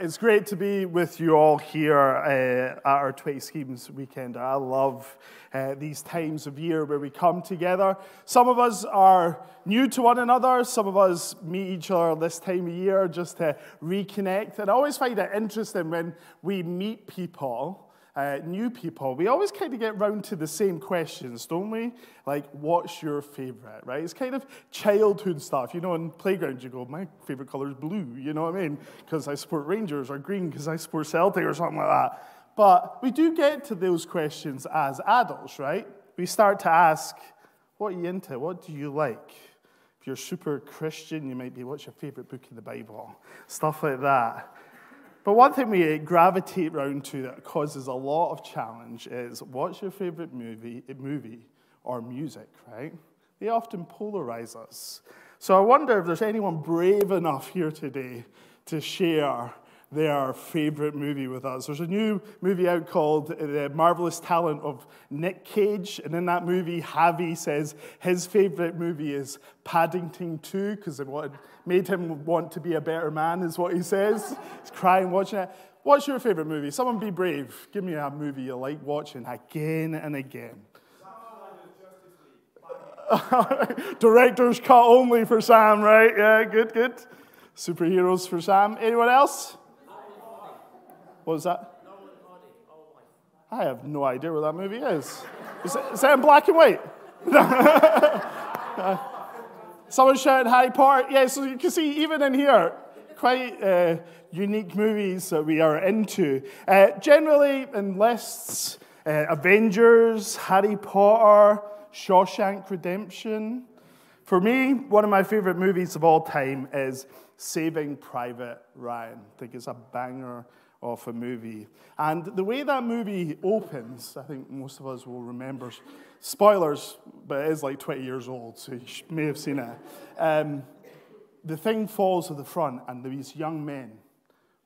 It's great to be with you all here uh, at our 20 Schemes weekend. I love uh, these times of year where we come together. Some of us are new to one another, some of us meet each other this time of year just to reconnect. And I always find it interesting when we meet people uh, new people, we always kind of get round to the same questions, don't we? Like, what's your favorite, right? It's kind of childhood stuff. You know, in playgrounds, you go, my favorite color is blue, you know what I mean? Because I support Rangers, or green because I support Celtic, or something like that. But we do get to those questions as adults, right? We start to ask, what are you into? What do you like? If you're super Christian, you might be, what's your favorite book in the Bible? Stuff like that. But one thing we gravitate around to that causes a lot of challenge is what's your favorite movie, movie or music, right? They often polarize us. So I wonder if there's anyone brave enough here today to share their favorite movie with us. There's a new movie out called uh, The Marvelous Talent of Nick Cage, and in that movie, Javi says his favorite movie is Paddington 2 because it made him want to be a better man, is what he says. He's crying watching it. What's your favorite movie? Someone be brave. Give me a movie you like watching again and again. Director's cut only for Sam, right? Yeah, good, good. Superheroes for Sam. Anyone else? What was that? I have no idea what that movie is. Is, that in black and white? Someone shouted Harry Potter. Yeah, so you can see even in here, quite uh, unique movies that we are into. Uh, generally, in lists, uh, Avengers, Harry Potter, Shawshank Redemption. For me, one of my favorite movies of all time is Saving Private Ryan. I think it's a banger of a movie. And the way that movie opens, I think most of us will remember. Spoilers, but it is like 20 years old, so you may have seen it. Um, the thing falls to the front, and these young men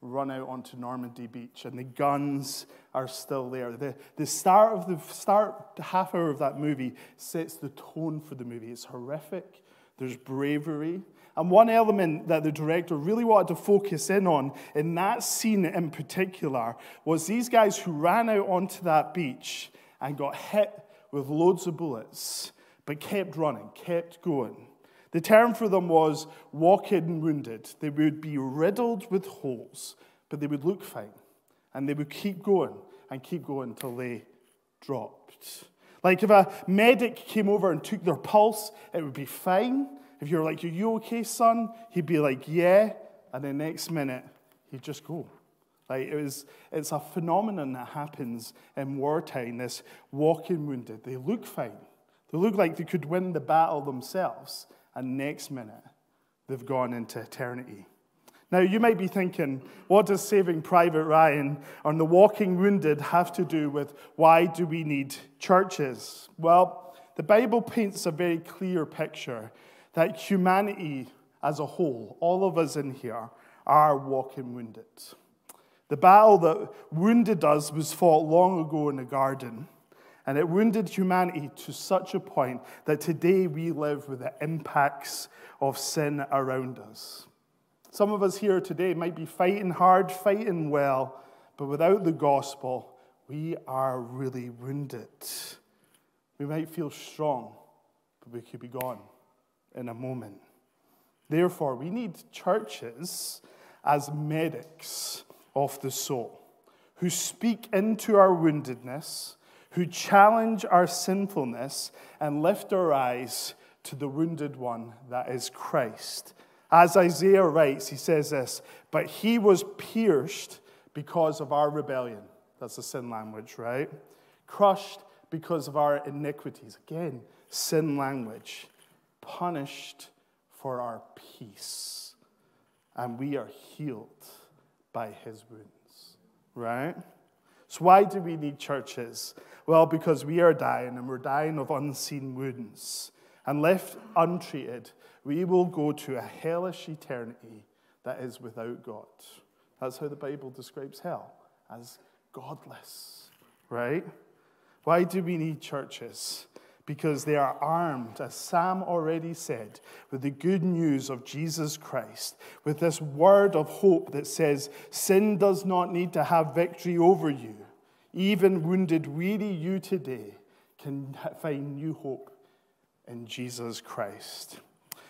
run out onto Normandy Beach, and the guns are still there. The, the start of the start half hour of that movie sets the tone for the movie. It's horrific. There's bravery. And one element that the director really wanted to focus in on in that scene in particular was these guys who ran out onto that beach and got hit with loads of bullets, but kept running, kept going. The term for them was walking wounded. They would be riddled with holes, but they would look fine. And they would keep going and keep going until they dropped. Like if a medic came over and took their pulse, it would be fine. If you're like, Are you okay, son? He'd be like, Yeah. And the next minute, he'd just go. Like it was, it's a phenomenon that happens in wartime, this walking wounded. They look fine. They look like they could win the battle themselves. And next minute, they've gone into eternity. Now, you might be thinking, what does saving Private Ryan and the walking wounded have to do with why do we need churches? Well, the Bible paints a very clear picture that humanity as a whole, all of us in here, are walking wounded. The battle that wounded us was fought long ago in the garden, and it wounded humanity to such a point that today we live with the impacts of sin around us. Some of us here today might be fighting hard, fighting well, but without the gospel, we are really wounded. We might feel strong, but we could be gone in a moment. Therefore, we need churches as medics of the soul who speak into our woundedness, who challenge our sinfulness, and lift our eyes to the wounded one that is Christ. As Isaiah writes, he says this, but he was pierced because of our rebellion. That's the sin language, right? Crushed because of our iniquities. Again, sin language punished for our peace, and we are healed by his wounds, right? So, why do we need churches? Well, because we are dying, and we're dying of unseen wounds. And left untreated, we will go to a hellish eternity that is without God. That's how the Bible describes hell as godless, right? Why do we need churches? Because they are armed, as Sam already said, with the good news of Jesus Christ, with this word of hope that says, Sin does not need to have victory over you. Even wounded, weary you today can find new hope in Jesus Christ.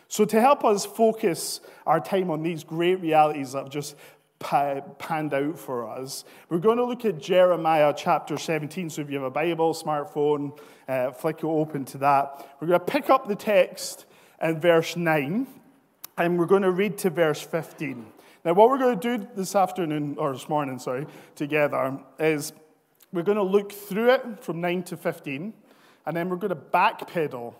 So, to help us focus our time on these great realities I've just panned out for us, we're going to look at Jeremiah chapter 17. So, if you have a Bible, smartphone, uh, flick it open to that. We're going to pick up the text in verse 9, and we're going to read to verse 15. Now, what we're going to do this afternoon, or this morning, sorry, together, is we're going to look through it from 9 to 15, and then we're going to backpedal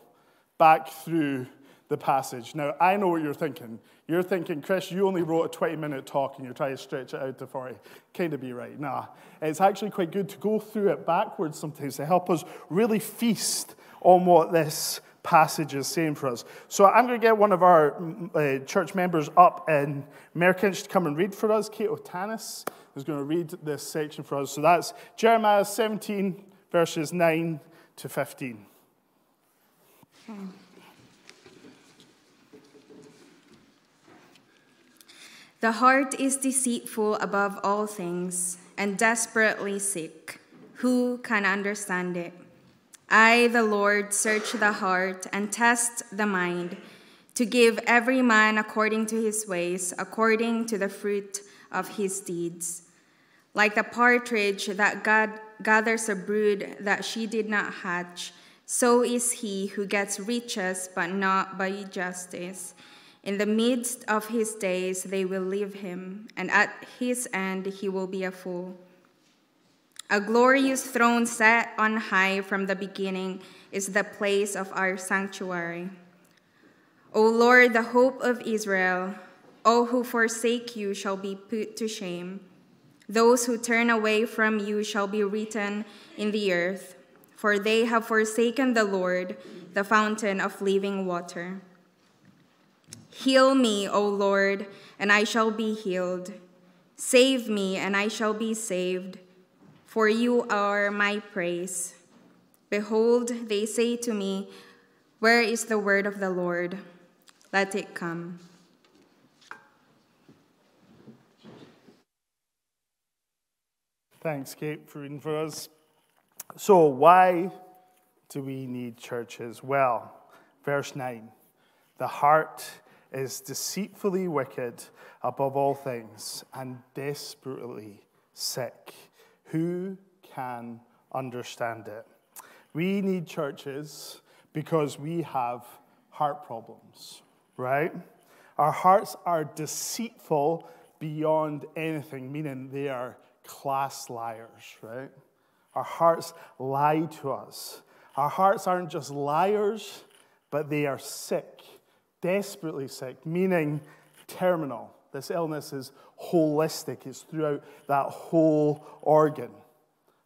back through the passage. Now, I know what you're thinking. You're thinking, Chris, you only wrote a 20 minute talk and you're trying to stretch it out to 40. Kind of be right. Nah, it's actually quite good to go through it backwards sometimes to help us really feast on what this passage is saying for us. So I'm going to get one of our mm, uh, church members up in Merkinch to come and read for us. Kate O'Tanis is going to read this section for us. So that's Jeremiah 17, verses 9 to 15. Okay. The heart is deceitful above all things and desperately sick. Who can understand it? I, the Lord, search the heart and test the mind to give every man according to his ways, according to the fruit of his deeds. Like the partridge that God gathers a brood that she did not hatch, so is he who gets riches but not by justice. In the midst of his days, they will leave him, and at his end, he will be a fool. A glorious throne set on high from the beginning is the place of our sanctuary. O Lord, the hope of Israel, all who forsake you shall be put to shame. Those who turn away from you shall be written in the earth, for they have forsaken the Lord, the fountain of living water. Heal me, O Lord, and I shall be healed. Save me, and I shall be saved, for you are my praise. Behold, they say to me, Where is the word of the Lord? Let it come. Thanks, Kate, for reading for us. So, why do we need churches? Well, verse 9 the heart is deceitfully wicked above all things and desperately sick. Who can understand it? We need churches because we have heart problems, right? Our hearts are deceitful beyond anything, meaning they are class liars, right? Our hearts lie to us. Our hearts aren't just liars, but they are sick desperately sick, meaning terminal. This illness is holistic, it's throughout that whole organ.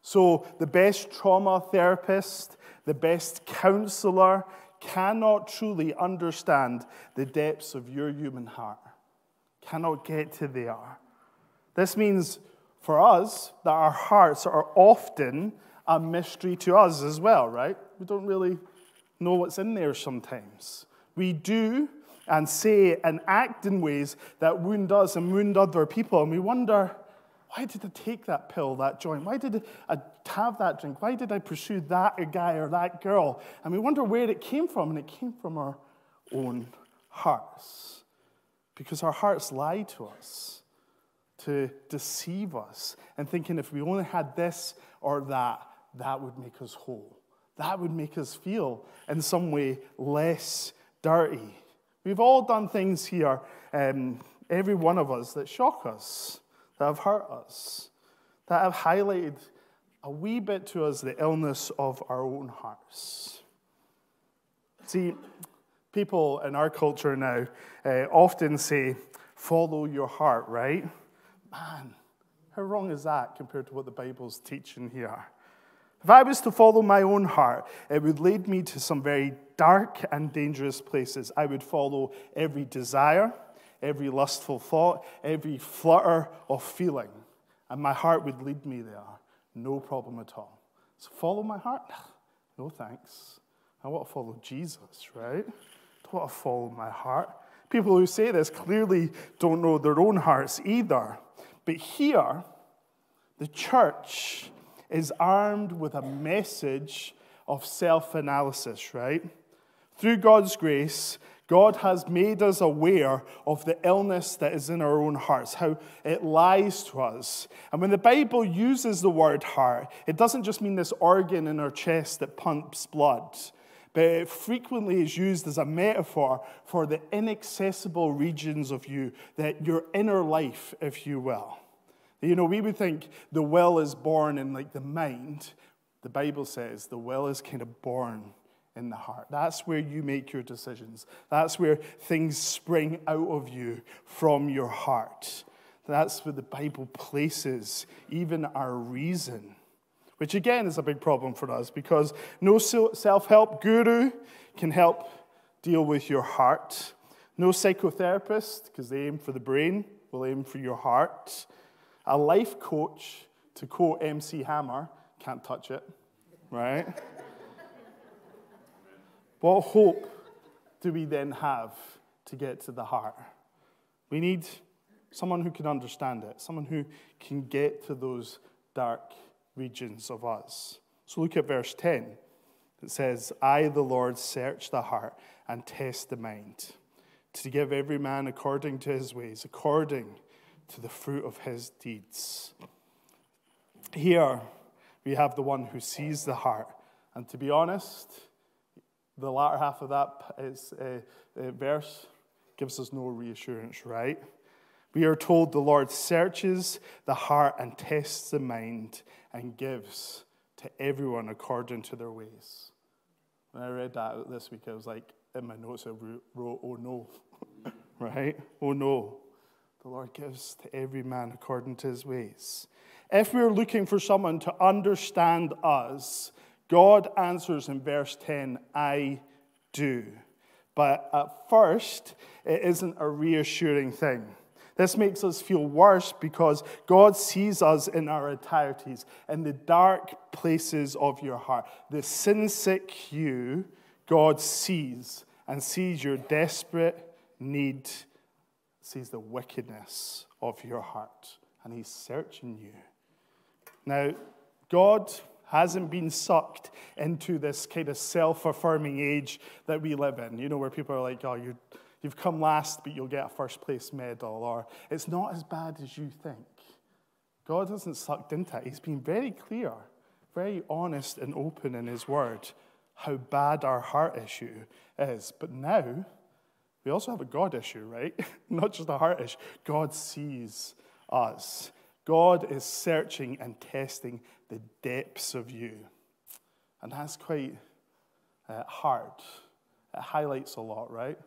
So, the best trauma therapist, the best counselor cannot truly understand the depths of your human heart, cannot get to there. This means for us that our hearts are often a mystery to us as well, right? We don't really know what's in there sometimes. We do and say and act in ways that wound us and wound other people. And we wonder, why did I take that pill, that joint? Why did I have that drink? Why did I pursue that guy or that girl? And we wonder where it came from. And it came from our own hearts. Because our hearts lie to us to deceive us and thinking if we only had this or that, that would make us whole. That would make us feel in some way less dirty. We've all done things here, um, every one of us, that shock us, that have hurt us, that have highlighted a wee bit to us the illness of our own hearts. See, people in our culture now uh, often say, follow your heart, right? Man, how wrong is that compared to what the Bible's teaching here? If I was to follow my own heart, it would lead me to some very dark and dangerous places. I would follow every desire, every lustful thought, every flutter of feeling, and my heart would lead me there. No problem at all. So follow my heart? No thanks. I want to follow Jesus, right? I want to follow my heart. People who say this clearly don't know their own hearts either. But here, the church is armed with a message of self analysis, right? Through God's grace, God has made us aware of the illness that is in our own hearts, how it lies to us. And when the Bible uses the word heart, it doesn't just mean this organ in our chest that pumps blood, but it frequently is used as a metaphor for the inaccessible regions of you, that your inner life, if you will. You know, we would think the will is born in like the mind. The Bible says the will is kind of born in the heart. That's where you make your decisions. That's where things spring out of you from your heart. That's where the Bible places even our reason, which again is a big problem for us because no self help guru can help deal with your heart. No psychotherapist, because they aim for the brain, will aim for your heart. A life coach, to quote MC Hammer, can't touch it, right? What hope do we then have to get to the heart? We need someone who can understand it, someone who can get to those dark regions of us. So look at verse 10. It says, I, the Lord, search the heart and test the mind, to give every man according to his ways, according to the fruit of his deeds. Here we have the one who sees the heart. And to be honest, the latter half of that is, uh, uh, verse gives us no reassurance, right? We are told the Lord searches the heart and tests the mind and gives to everyone according to their ways. When I read that this week, I was like, in my notes, I wrote, oh no, right? Oh no. The Lord gives to every man according to his ways. If we're looking for someone to understand us, God answers in verse 10, I do. But at first, it isn't a reassuring thing. This makes us feel worse because God sees us in our entireties, in the dark places of your heart. The sin sick you, God sees and sees your desperate need, sees the wickedness of your heart, and He's searching you. Now, God hasn't been sucked into this kind of self affirming age that we live in, you know, where people are like, oh, you have come last, but you'll get a first place medal, or it's not as bad as you think. God hasn't sucked into it. He's been very clear, very honest and open in His word how bad our heart issue is. But now, we also have a God issue, right? Not just a heart issue. God sees us. God is searching and testing the depths of you. And that's quite uh, hard. It highlights a lot, right?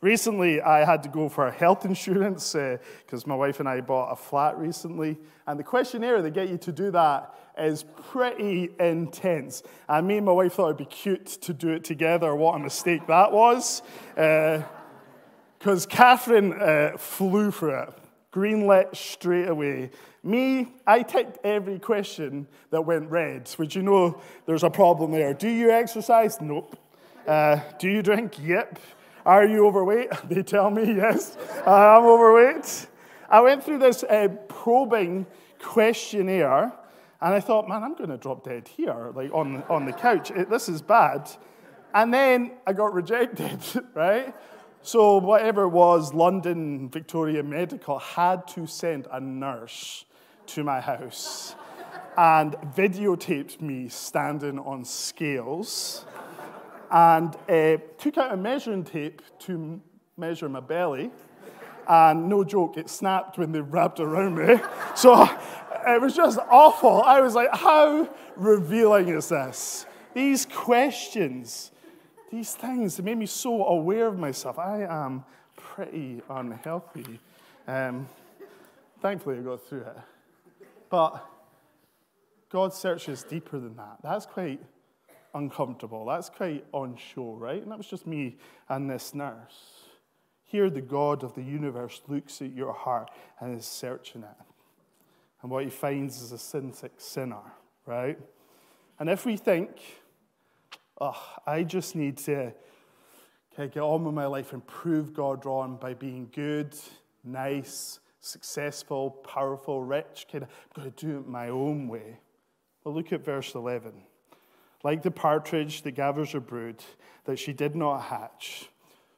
Recently, I had to go for health insurance because uh, my wife and I bought a flat recently. And the questionnaire they get you to do that is pretty intense. And me and my wife thought it'd be cute to do it together. What a mistake that was. Because Catherine uh, flew for it, greenlit straight away. Me, I ticked every question that went red, which you know there's a problem there. Do you exercise? Nope. Uh, do you drink? Yep. Are you overweight? They tell me yes, I'm overweight. I went through this uh, probing questionnaire, and I thought, man, I'm going to drop dead here, like on, on the couch. It, this is bad. And then I got rejected, right? So, whatever it was, London Victoria Medical had to send a nurse to my house and videotaped me standing on scales and uh, took out a measuring tape to measure my belly. And no joke, it snapped when they wrapped around me. So it was just awful. I was like, how revealing is this? These questions, these things, made me so aware of myself. I am pretty unhealthy. Um, thankfully, I got through it. But God searches deeper than that. That's quite uncomfortable. That's quite show, right? And that was just me and this nurse. Here, the God of the universe looks at your heart and is searching it. And what he finds is a sin sick sinner, right? And if we think, oh, I just need to okay, get on with my life and prove God wrong by being good, nice, successful, powerful, rich. Kind of, I'm going to do it my own way. Well, look at verse 11. Like the partridge that gathers her brood, that she did not hatch,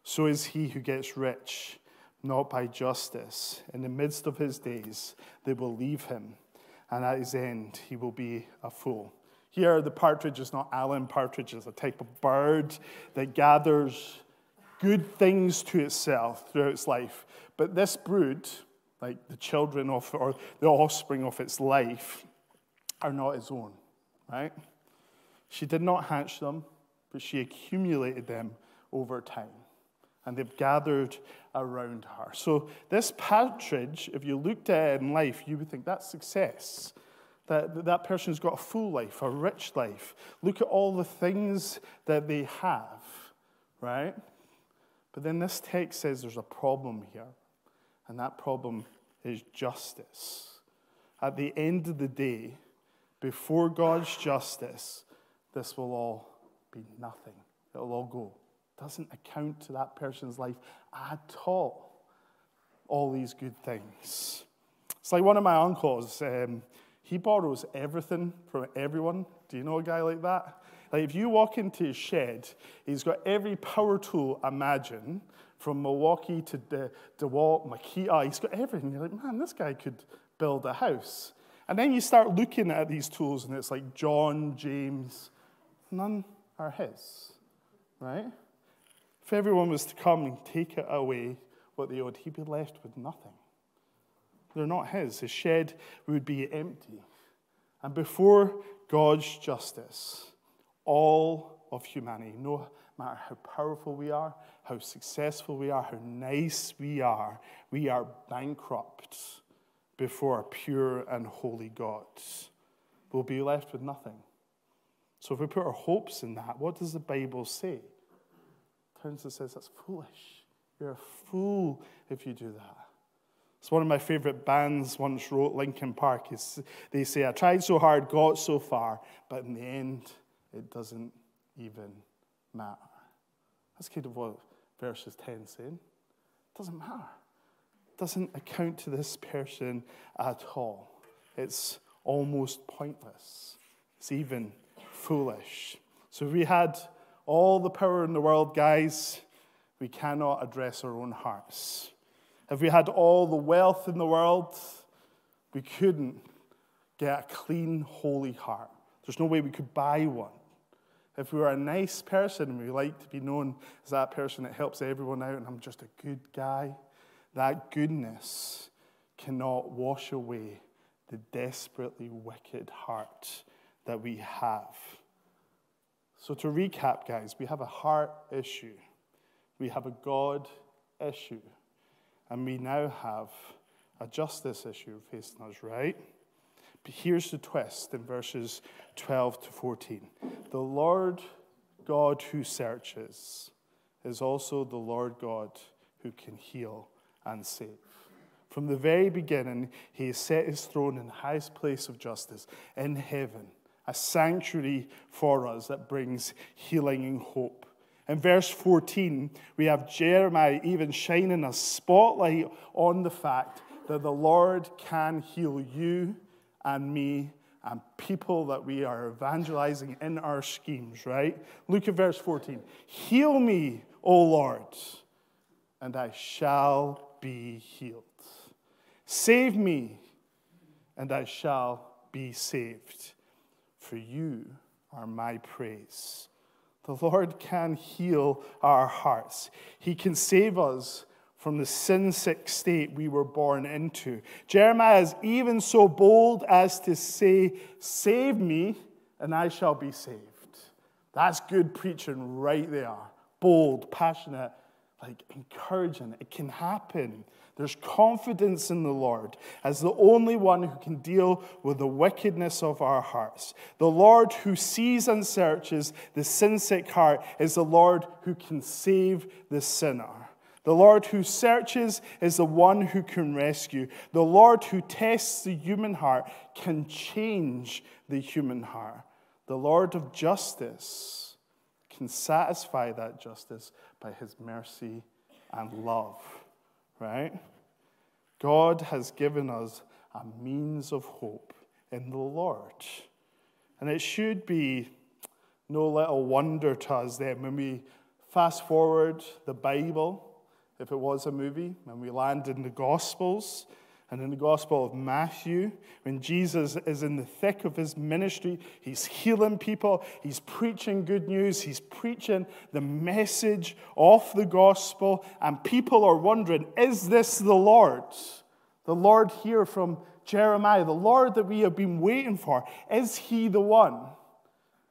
so is he who gets rich, not by justice. In the midst of his days, they will leave him, and at his end, he will be a fool. Here, the partridge is not Alan Partridge, it's a type of bird that gathers good things to itself throughout its life. But this brood, like the children of, or the offspring of its life, are not its own, right? She did not hatch them, but she accumulated them over time. And they've gathered around her. So, this partridge, if you looked at it in life, you would think that's success. That that person's got a full life, a rich life. Look at all the things that they have, right? But then this text says there's a problem here, and that problem is justice. At the end of the day, before God's justice, this will all be nothing. It'll all go. Doesn't account to that person's life at all. All these good things. It's like one of my uncles. Um, he borrows everything from everyone. Do you know a guy like that? Like if you walk into his shed, he's got every power tool imagine, from Milwaukee to De- DeWalt, Makita. He's got everything. You're like, man, this guy could build a house. And then you start looking at these tools, and it's like John, James. None are his, right? If everyone was to come and take it away, what they owed, he'd be left with nothing. They're not his. His shed would be empty. And before God's justice, all of humanity, no matter how powerful we are, how successful we are, how nice we are, we are bankrupt before a pure and holy God. We'll be left with nothing. So if we put our hopes in that, what does the Bible say? It turns and says that's foolish. You're a fool if you do that. It's one of my favorite bands once wrote Linkin Park. They say, I tried so hard, got so far, but in the end, it doesn't even matter. That's kind of what verses 10 saying. It doesn't matter. It doesn't account to this person at all. It's almost pointless. It's even foolish. So if we had all the power in the world, guys, we cannot address our own hearts. If we had all the wealth in the world, we couldn't get a clean, holy heart. There's no way we could buy one. If we were a nice person and we like to be known as that person that helps everyone out and I'm just a good guy, that goodness cannot wash away the desperately wicked heart that we have. So, to recap, guys, we have a heart issue, we have a God issue, and we now have a justice issue facing us, right? But here's the twist in verses 12 to 14. The Lord God who searches is also the Lord God who can heal and save. From the very beginning, he has set his throne in the highest place of justice in heaven, a sanctuary for us that brings healing and hope. In verse 14, we have Jeremiah even shining a spotlight on the fact that the Lord can heal you and me and people that we are evangelizing in our schemes, right? Look at verse 14. Heal me, O Lord, and I shall be healed. Save me, and I shall be saved. For you are my praise. The Lord can heal our hearts. He can save us from the sin sick state we were born into. Jeremiah is even so bold as to say, Save me, and I shall be saved. That's good preaching right there. Bold, passionate, like encouraging. It can happen. There's confidence in the Lord as the only one who can deal with the wickedness of our hearts. The Lord who sees and searches the sin sick heart is the Lord who can save the sinner. The Lord who searches is the one who can rescue. The Lord who tests the human heart can change the human heart. The Lord of justice can satisfy that justice by his mercy and love, right? God has given us a means of hope in the Lord. And it should be no little wonder to us then when we fast forward the Bible, if it was a movie, and we land in the Gospels and in the Gospel of Matthew, when Jesus is in the thick of his ministry, he's healing people, he's preaching good news, he's preaching the message of the gospel, and people are wondering, is this the Lord? The Lord here from Jeremiah, the Lord that we have been waiting for, is he the one?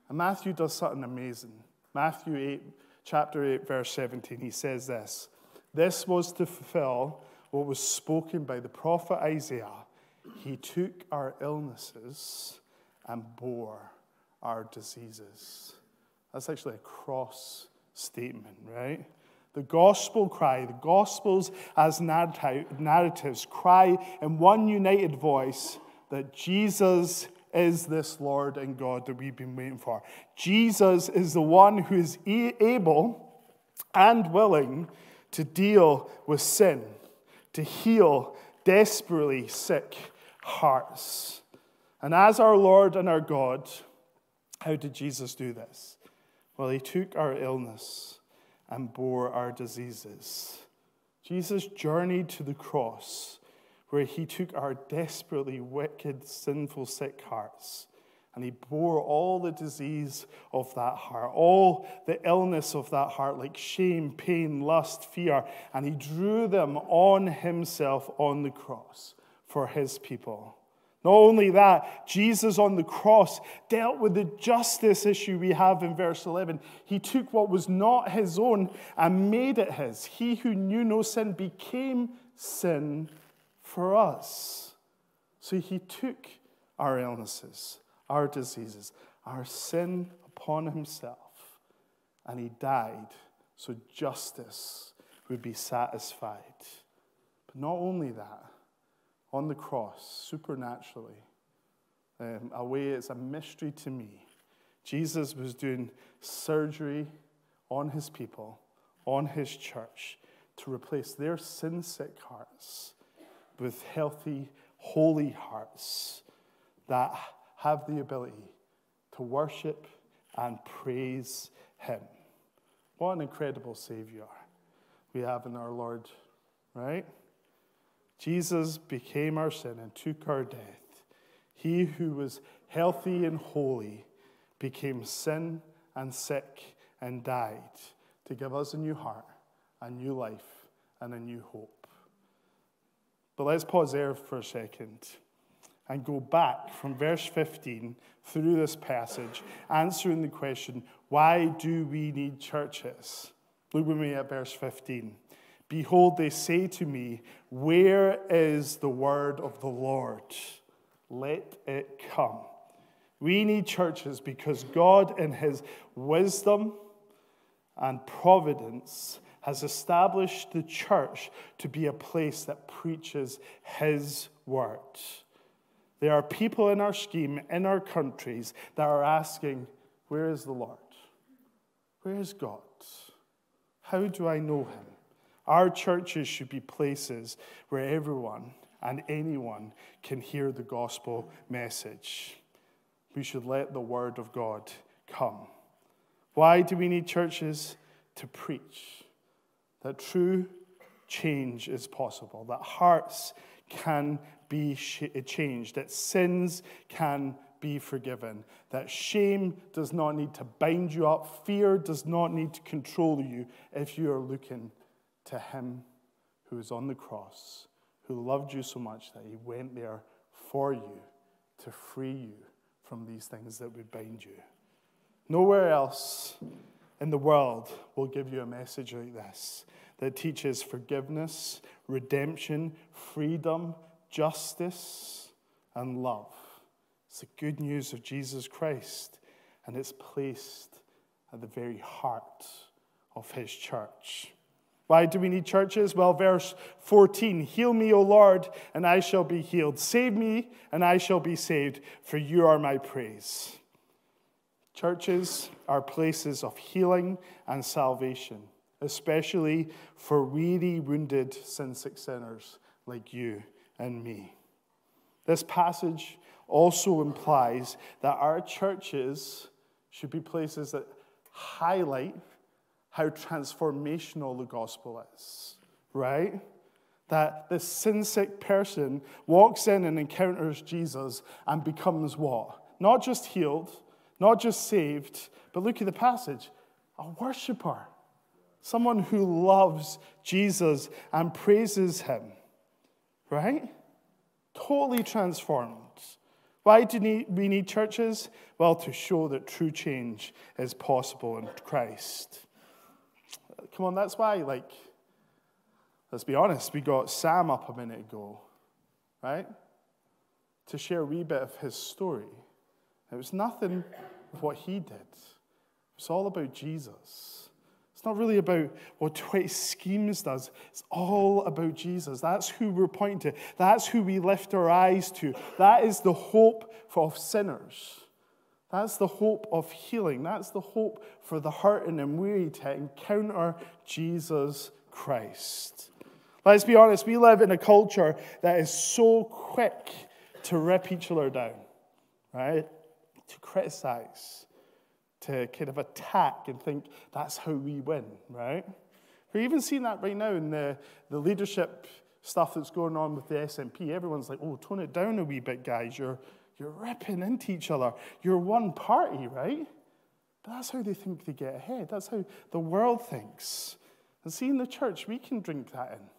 And Matthew does something amazing. Matthew 8, chapter 8, verse 17, he says this This was to fulfill what was spoken by the prophet Isaiah. He took our illnesses and bore our diseases. That's actually a cross statement, right? The gospel cry, the gospels as narratives cry in one united voice that Jesus is this Lord and God that we've been waiting for. Jesus is the one who is able and willing to deal with sin to heal desperately sick hearts. And as our Lord and our God, how did Jesus do this? Well, he took our illness and bore our diseases. Jesus journeyed to the cross where he took our desperately wicked, sinful, sick hearts and he bore all the disease of that heart, all the illness of that heart, like shame, pain, lust, fear. And he drew them on himself on the cross for his people. Not only that, Jesus on the cross dealt with the justice issue we have in verse 11. He took what was not his own and made it his. He who knew no sin became sin for us. So he took our illnesses our diseases, our sin upon himself. And he died so justice would be satisfied. But not only that, on the cross, supernaturally, um, a way it's a mystery to me, Jesus was doing surgery on his people, on his church, to replace their sin sick hearts with healthy, holy hearts that have the ability to worship and praise Him. What an incredible Savior we have in our Lord, right? Jesus became our sin and took our death. He who was healthy and holy became sin and sick and died to give us a new heart, a new life, and a new hope. But let's pause there for a second and go back from verse 15 through this passage, answering the question why do we need churches? Look with me at verse 15. Behold, they say to me, Where is the word of the Lord? Let it come. We need churches because God, in his wisdom and providence, has established the church to be a place that preaches his word. There are people in our scheme, in our countries, that are asking, Where is the Lord? Where is God? How do I know him? Our churches should be places where everyone and anyone can hear the gospel message. We should let the word of God come. Why do we need churches? To preach that true change is possible, that hearts can be changed, that sins can be forgiven, that shame does not need to bind you up, fear does not need to control you if you are looking to Him who is on the cross, who loved you so much that He went there for you to free you from these things that would bind you. Nowhere else in the world will give you a message like this that teaches forgiveness, redemption, freedom, justice, and love. It's the good news of Jesus Christ, and it's placed at the very heart of his church. Why do we need churches? Well, verse 14 Heal me, O Lord, and I shall be healed. Save me, and I shall be saved, for you are my praise. Churches are places of healing and salvation, especially for weary, wounded, sin sick sinners like you and me. This passage also implies that our churches should be places that highlight how transformational the gospel is, right? That this sin sick person walks in and encounters Jesus and becomes what? Not just healed, not just saved, but look at the passage a worshiper, someone who loves Jesus and praises him, right? Totally transformed. Why do we need churches? Well, to show that true change is possible in Christ. Come on, that's why, like, let's be honest, we got Sam up a minute ago, right? To share a wee bit of his story. It was nothing of what he did, it was all about Jesus. It's not really about what 20 Schemes does. It's all about Jesus. That's who we're pointing to. That's who we lift our eyes to. That is the hope of sinners. That's the hope of healing. That's the hope for the hurting and weary to encounter Jesus Christ. Let's be honest, we live in a culture that is so quick to rip each other down, right? To criticize, to kind of attack and think that's how we win, right? We're even seeing that right now in the, the leadership stuff that's going on with the SNP. Everyone's like, oh, tone it down a wee bit, guys. You're, you're ripping into each other. You're one party, right? But that's how they think they get ahead. That's how the world thinks. And see, in the church, we can drink that in.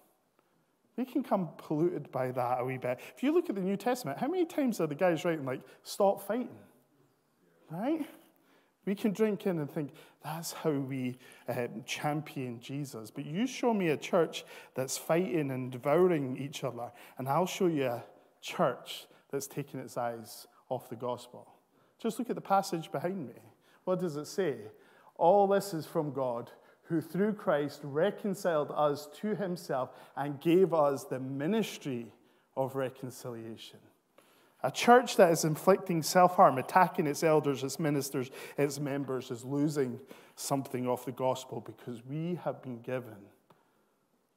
We can come polluted by that a wee bit. If you look at the New Testament, how many times are the guys writing, like, stop fighting? Right? We can drink in and think that's how we uh, champion Jesus. But you show me a church that's fighting and devouring each other, and I'll show you a church that's taking its eyes off the gospel. Just look at the passage behind me. What does it say? All this is from God, who through Christ reconciled us to himself and gave us the ministry of reconciliation. A church that is inflicting self harm, attacking its elders, its ministers, its members, is losing something of the gospel because we have been given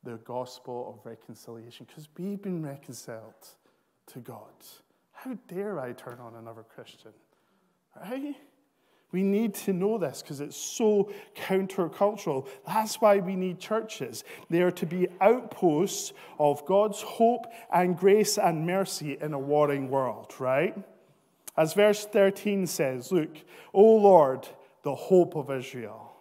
the gospel of reconciliation because we've been reconciled to God. How dare I turn on another Christian? Right? We need to know this because it's so countercultural. That's why we need churches. They are to be outposts of God's hope and grace and mercy in a warring world, right? As verse 13 says, Look, O Lord, the hope of Israel.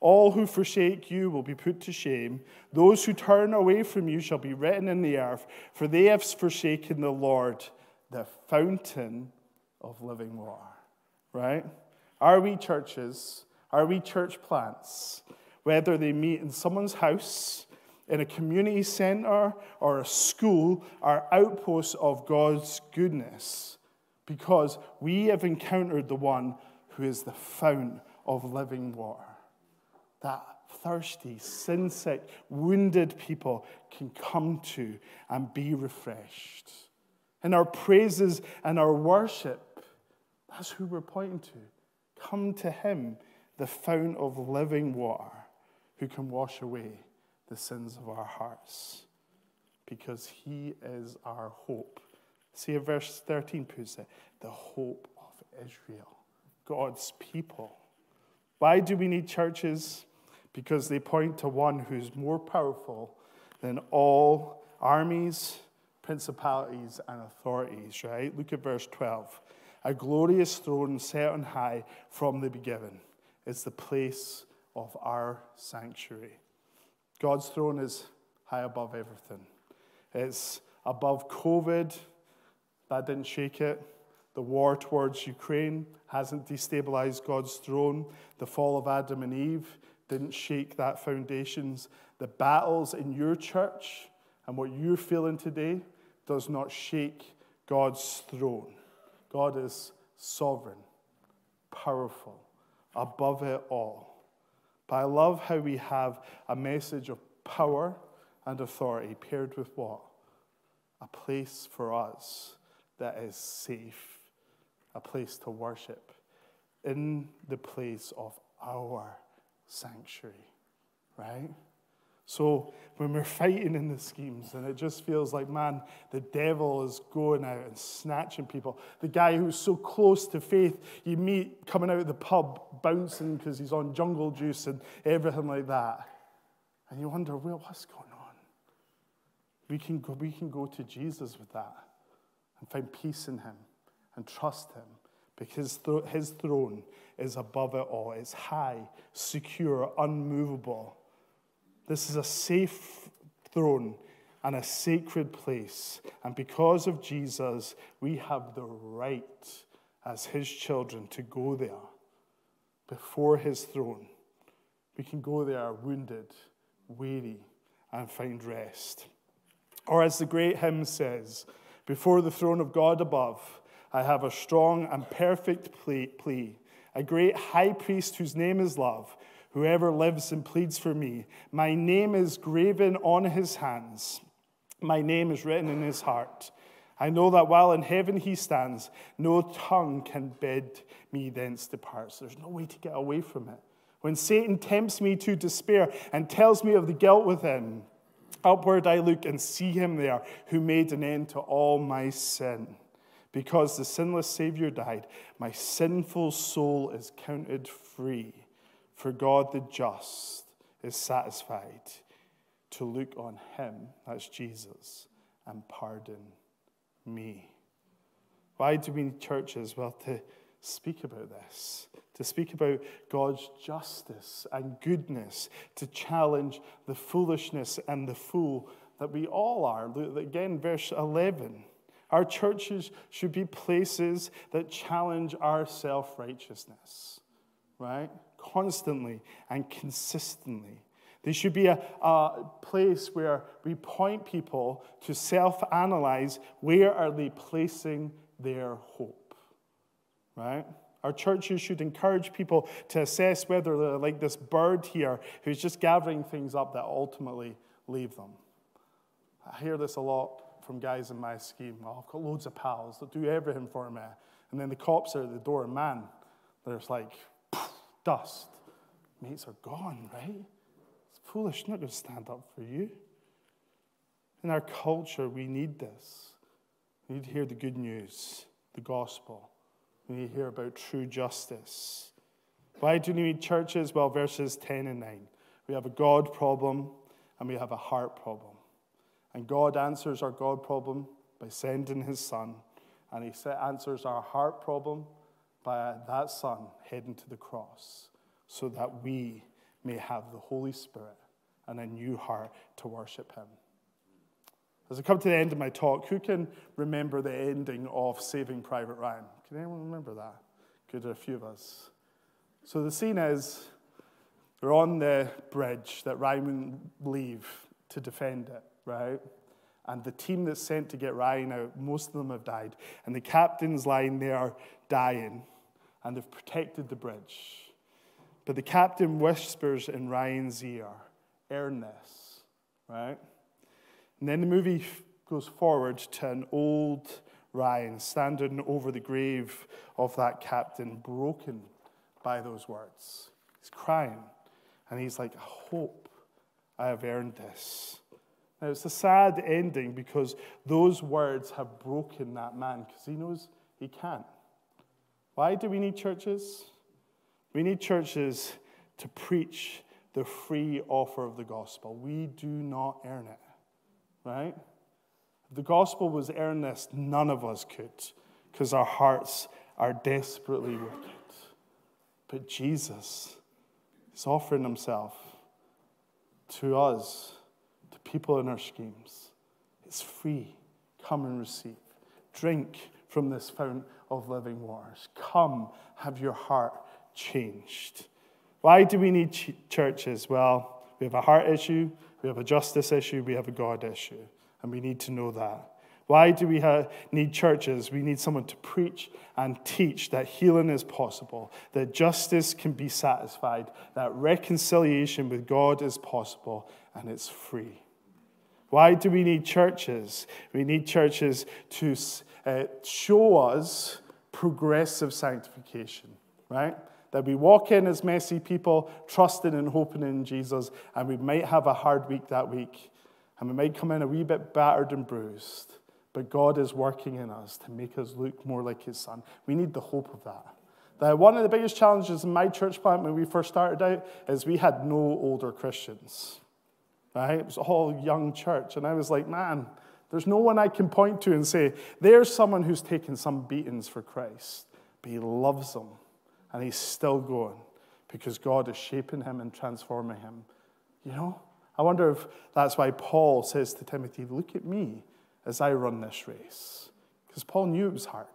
All who forsake you will be put to shame. Those who turn away from you shall be written in the earth, for they have forsaken the Lord, the fountain of living water. Right? Are we churches? Are we church plants? Whether they meet in someone's house, in a community center, or a school, are outposts of God's goodness because we have encountered the one who is the fount of living water. That thirsty, sin sick, wounded people can come to and be refreshed. In our praises and our worship, that's who we're pointing to. Come to him, the fount of living water, who can wash away the sins of our hearts, because he is our hope. See, verse 13 puts it the hope of Israel, God's people. Why do we need churches? Because they point to one who's more powerful than all armies, principalities, and authorities, right? Look at verse 12 a glorious throne set on high from the beginning. It's the place of our sanctuary. God's throne is high above everything. It's above COVID, that didn't shake it. The war towards Ukraine hasn't destabilized God's throne. The fall of Adam and Eve didn't shake that foundations. The battles in your church and what you're feeling today does not shake God's throne. God is sovereign, powerful, above it all. But I love how we have a message of power and authority paired with what? A place for us that is safe, a place to worship, in the place of our sanctuary, right? So when we're fighting in the schemes and it just feels like, man, the devil is going out and snatching people. The guy who's so close to faith, you meet coming out of the pub, bouncing because he's on jungle juice and everything like that. And you wonder, well, what's going on? We can go, we can go to Jesus with that and find peace in him and trust him because his throne is above it all. It's high, secure, unmovable. This is a safe throne and a sacred place. And because of Jesus, we have the right as his children to go there before his throne. We can go there wounded, weary, and find rest. Or as the great hymn says, before the throne of God above, I have a strong and perfect plea, a great high priest whose name is love Whoever lives and pleads for me, my name is graven on his hands, my name is written in his heart. I know that while in heaven he stands, no tongue can bid me thence depart. There's no way to get away from it. When Satan tempts me to despair and tells me of the guilt within, upward I look and see him there who made an end to all my sin. Because the sinless Savior died, my sinful soul is counted free. For God the just is satisfied to look on him, that's Jesus, and pardon me. Why do we need churches? Well, to speak about this, to speak about God's justice and goodness, to challenge the foolishness and the fool that we all are. Again, verse 11. Our churches should be places that challenge our self righteousness, right? Constantly and consistently. There should be a, a place where we point people to self analyze where are they placing their hope, right? Our churches should encourage people to assess whether they're like this bird here who's just gathering things up that ultimately leave them. I hear this a lot from guys in my scheme. Oh, I've got loads of pals that do everything for me. And then the cops are at the door, man, there's like, dust. Mates are gone, right? It's foolish, not going to stand up for you. In our culture, we need this. We need to hear the good news, the gospel. We need to hear about true justice. Why do we need churches? Well, verses 10 and 9. We have a God problem and we have a heart problem. And God answers our God problem by sending his son, and he answers our heart problem by that son heading to the cross so that we may have the Holy Spirit and a new heart to worship Him. As I come to the end of my talk, who can remember the ending of Saving Private Ryan? Can anyone remember that? Good, a few of us. So the scene is they're on the bridge that Ryan leave to defend it, right? And the team that's sent to get Ryan out, most of them have died. And the captain's lying there dying, and they've protected the bridge. But the captain whispers in Ryan's ear, earn this, right? And then the movie goes forward to an old Ryan standing over the grave of that captain, broken by those words. He's crying, and he's like, I hope I have earned this. Now, it's a sad ending because those words have broken that man because he knows he can't. Why do we need churches? We need churches to preach the free offer of the gospel. We do not earn it, right? If the gospel was earnest, none of us could because our hearts are desperately wicked. But Jesus is offering himself to us, to people in our schemes. It's free. Come and receive. Drink from this fountain of living waters. Come, have your heart changed. Why do we need ch- churches? Well, we have a heart issue, we have a justice issue, we have a God issue, and we need to know that. Why do we have, need churches? We need someone to preach and teach that healing is possible, that justice can be satisfied, that reconciliation with God is possible, and it's free. Why do we need churches? We need churches to uh, show us progressive sanctification right? That we walk in as messy people, trusting and hoping in Jesus, and we might have a hard week that week, and we might come in a wee bit battered and bruised, but God is working in us to make us look more like His Son. We need the hope of that. That one of the biggest challenges in my church plant when we first started out is we had no older Christians. Right? It was all young church. And I was like, man, there's no one I can point to and say, there's someone who's taken some beatings for Christ, but he loves them and he's still going because God is shaping him and transforming him. You know? I wonder if that's why Paul says to Timothy, Look at me as I run this race. Because Paul knew it was hard.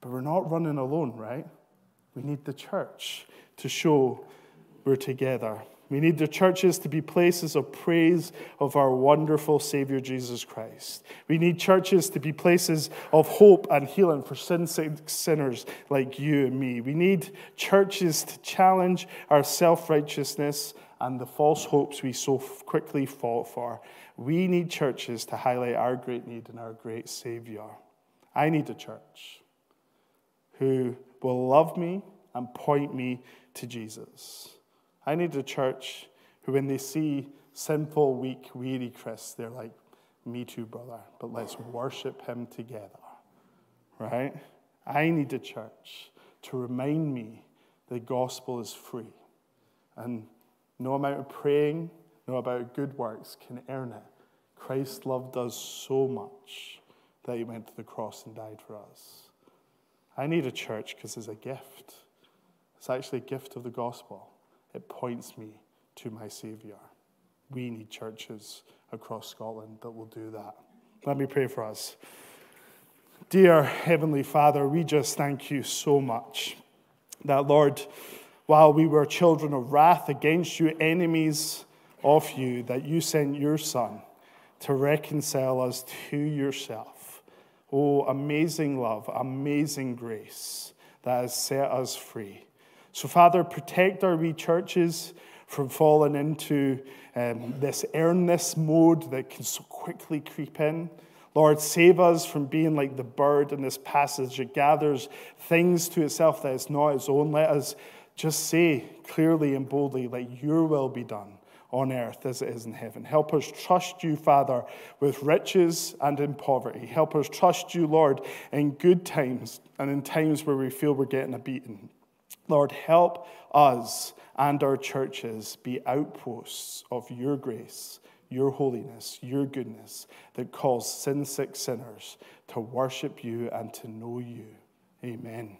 But we're not running alone, right? We need the church to show we're together. We need the churches to be places of praise of our wonderful Savior Jesus Christ. We need churches to be places of hope and healing for sin sinners like you and me. We need churches to challenge our self righteousness and the false hopes we so quickly fall for. We need churches to highlight our great need and our great Savior. I need a church who will love me and point me to Jesus. I need a church who, when they see sinful, weak, weary Chris, they're like, Me too, brother, but let's worship him together. Right? I need a church to remind me the gospel is free. And no amount of praying, no amount of good works can earn it. Christ loved us so much that he went to the cross and died for us. I need a church because it's a gift. It's actually a gift of the gospel it points me to my Savior. We need churches across Scotland that will do that. Let me pray for us. Dear Heavenly Father, we just thank you so much that, Lord, while we were children of wrath against you, enemies of you, that you sent your Son to reconcile us to yourself. Oh, amazing love, amazing grace that has set us free. So, Father, protect our wee churches from falling into um, this earnest mode that can so quickly creep in. Lord, save us from being like the bird in this passage that gathers things to itself that is not its own. Let us just say clearly and boldly, let your will be done on earth as it is in heaven. Help us trust you, Father, with riches and in poverty. Help us trust you, Lord, in good times and in times where we feel we're getting a beating. Lord, help us and our churches be outposts of your grace, your holiness, your goodness that calls sin sick sinners to worship you and to know you. Amen.